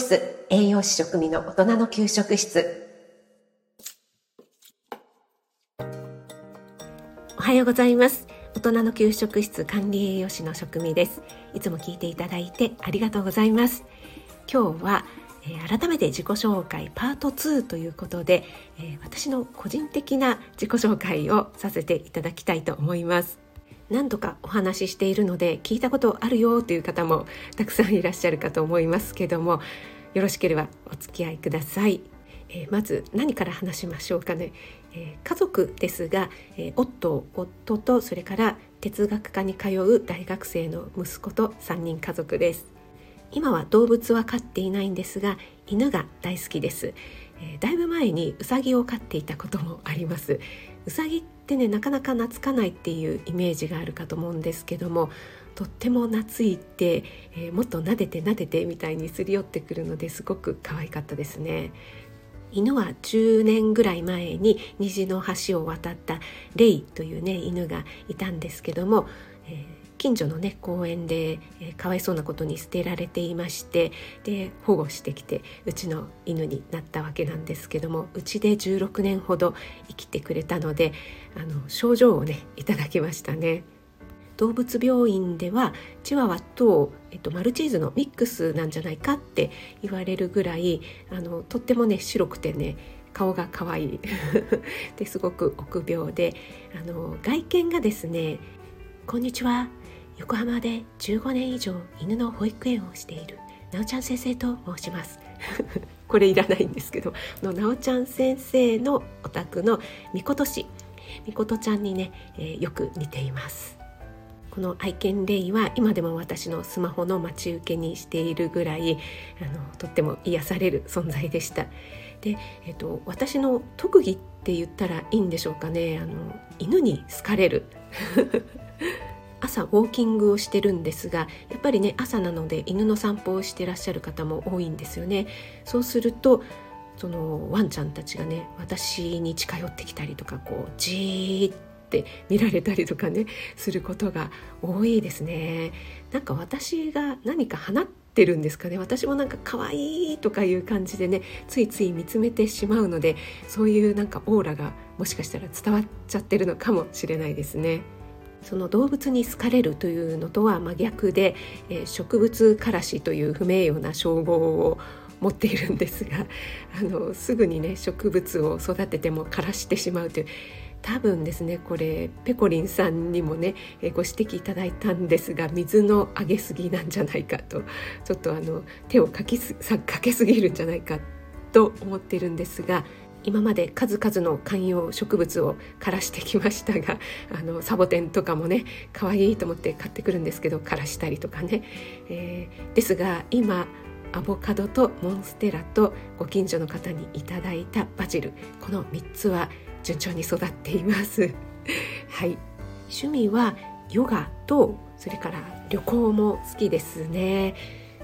室栄養士食味の大人の給食室。おはようございます。大人の給食室管理栄養士の食味です。いつも聞いていただいてありがとうございます。今日は、改めて自己紹介パート2ということで、私の個人的な自己紹介をさせていただきたいと思います。何度かお話ししているので聞いたことあるよという方もたくさんいらっしゃるかと思いますけどもよろしければお付き合いください、えー、まず何から話しましょうかね、えー、家族ですが、えー、夫夫とそれから哲学科に通う大学生の息子と3人家族です。今は動物は飼っていないんですが犬が大好きです、えだいぶ前にウサギを飼っていたこともあります。うさぎってねなかなか懐かないっていうイメージがあるかと思うんですけどもとっても懐いて、えー、もっと撫でて撫でてみたいにすり寄ってくるのですごく可愛かったですね。犬は10年ぐらい前に虹の橋を渡ったレイというね犬がいたんですけども、えー近所のね公園で、えー、かわいそうなことに捨てられていましてで保護してきてうちの犬になったわけなんですけどもうちで16年ほど生きてくれたのであの症状をねいただきましたね。動物病院ではチワワと、えっと、マルチーズのミックスなんじゃないかって言われるぐらいあのとってもね白くてね顔が可愛い ですごく臆病であの外見がですね「こんにちは横浜で15年以上犬の保育園をしているなおちゃん先生と申します。これいらないんですけどのなおちゃん先生のお宅のみことしみことちゃんにね、えー、よく似ています。この愛犬レイは今でも私のスマホの待ち受けにしているぐらいあのとっても癒される存在でした。で、えっと、私の特技って言ったらいいんでしょうかね。あの犬に好かれる。朝ウォーキングをしてるんですがやっぱりね朝なので犬の散歩をしてらっしゃる方も多いんですよね。そうするとそのワンちゃんたちがね私に近寄ってきたりとかこうじーって見られたりとかねすることが多いですね。なんか私が何か放ってるんですかね。私もなんか可愛いとかいう感じでねついつい見つめてしまうのでそういうなんかオーラがもしかしたら伝わっちゃってるのかもしれないですね。その動物に好かれるというのとは真逆で、えー、植物からしという不名誉な称号を持っているんですが あのすぐにね植物を育てても枯らしてしまうという多分ですねこれペコリンさんにもねご指摘いただいたんですが水のあげすぎなんじゃないかとちょっとあの手をかきすかけすぎるんじゃないかと思ってるんですが今まで数々の観葉植物を枯らしてきましたが あのサボテンとかもね可愛いと思って買ってくるんですけど枯らしたりとかね、えー、ですが今アボカドとモンステラとご近所の方にいただいたバジルこの3つは順調に育っています。はい。趣味はヨガとそれから旅行も好きですね。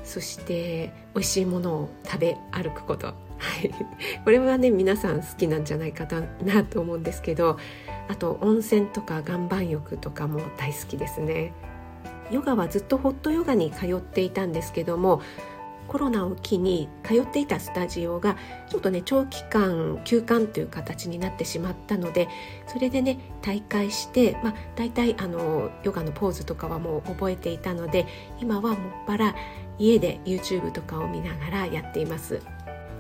そして美味しいものを食べ歩くこと。はい、これはね皆さん好きなんじゃないかなと思うんですけどあと温泉とか岩盤浴とかも大好きですねヨガはずっとホットヨガに通っていたんですけどもコロナを機に通っていたスタジオがちょっとね長期間休館という形になってしまったのでそれでね大会して、まあ、大体あのヨガのポーズとかはもう覚えていたので今はもっぱら家で YouTube とかを見ながらやっています。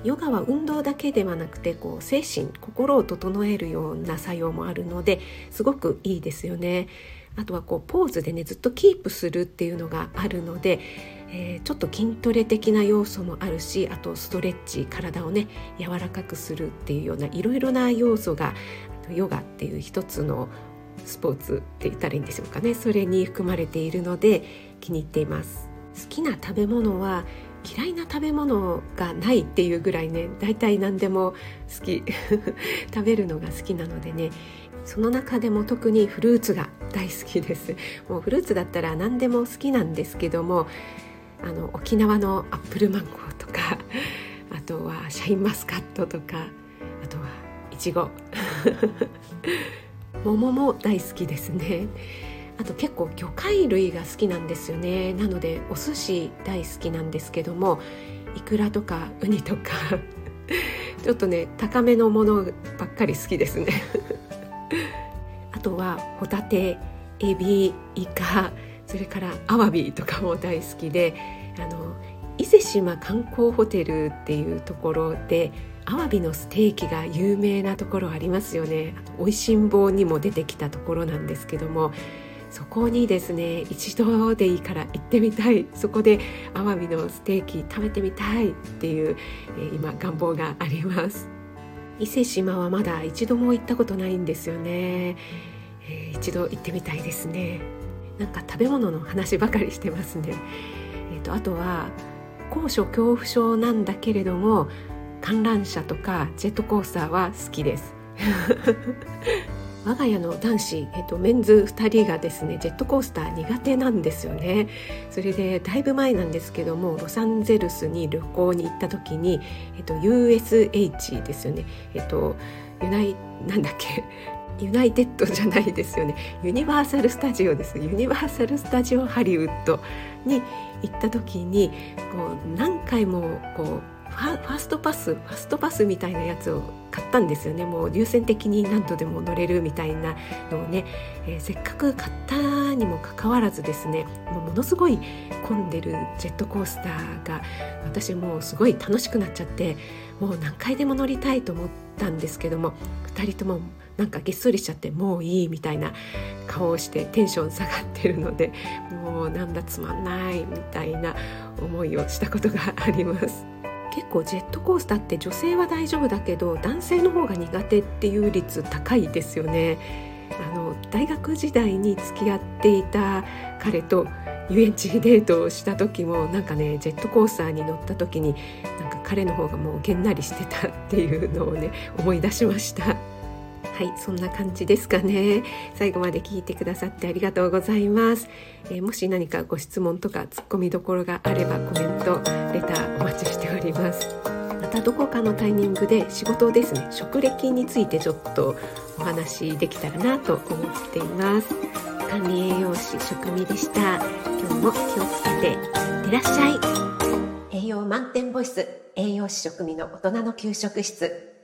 ヨガは運動だけではなくてこう精神心を整えるような作用もあるのですごくいいですよね。あとはこうポーズでねずっとキープするっていうのがあるので、えー、ちょっと筋トレ的な要素もあるしあとストレッチ体をね柔らかくするっていうようないろいろな要素がヨガっていう一つのスポーツって言ったらいいんでしょうかねそれに含まれているので気に入っています好きな食べ物は嫌いな食べ物がないっていうぐらいね大体何でも好き。食べるのが好きなのでねその中でも特にフルーツが大好きです。もうフルーツだったら何でも好きなんですけどもあの沖縄のアップルマンゴーとかあとはシャインマスカットとかあとはいちご桃も大好きですね。あと結構魚介類が好きなんですよね。なのでお寿司大好きなんですけどもイクラとかウニとか ちょっとね高めのものばっかり好きですね。あとはホタテエビイカそれからアワビとかも大好きであの伊勢志摩観光ホテルっていうところでアワビのステーキが有名なところありますよね。おいしん坊にも出てきたところなんですけどもそこにですね一度でいいから行ってみたい。そこでアワビのステーキ食べてみたいっていう、えー、今願望があります。伊勢志摩はまだ一度も行ったことないんですよね、えー、一度行ってみたいですね。なんか食べ物の話ばかりしてますね。え、ー、とあとは高所恐怖症なんだけれども観覧車とかジェットコースターは好きです。我が家の男子、えっと、メンズ2人がですねジェットコースター苦手なんですよね。それでだいぶ前なんですけどもロサンゼルスに旅行に行った時に、えっと、USH ですよね。えっとユナイなんだっけ？ユナイテッドじゃないですよね。ユニバーサル・スタジオです。ユニバーサル・スタジオ・ハリウッドに行った時にこう何回もこうファーストパスファストパスみたいなやつを買ったんですよねもう優先的に何度でも乗れるみたいなのをね、えー、せっかく買ったにもかかわらずですねもうものすごい混んでるジェットコースターが私もうすごい楽しくなっちゃってもう何回でも乗りたいと思ったんですけども2人ともなんかげっそりしちゃってもういいみたいな顔をしてテンション下がってるのでもうなんだつまんないみたいな思いをしたことがあります。結構ジェットコースターって女性は大丈夫だけど男性の方が苦手っていう率高いですよねあの大学時代に付き合っていた彼と遊園地デートをした時もなんかねジェットコースターに乗った時になんか彼の方がもうげんなりしてたっていうのをね思い出しました。はいそんな感じですかね。最後まで聞いてくださってありがとうございます、えー、もし何かご質問とかツッコミどころがあればコメントレターお待ちしております。またどこかのタイミングで仕事ですね職歴についてちょっとお話できたらなと思っています。管理栄養士職味でした。今日も気をつけていってらっしゃい。栄養満点ボイス栄養士職味の大人の給食室。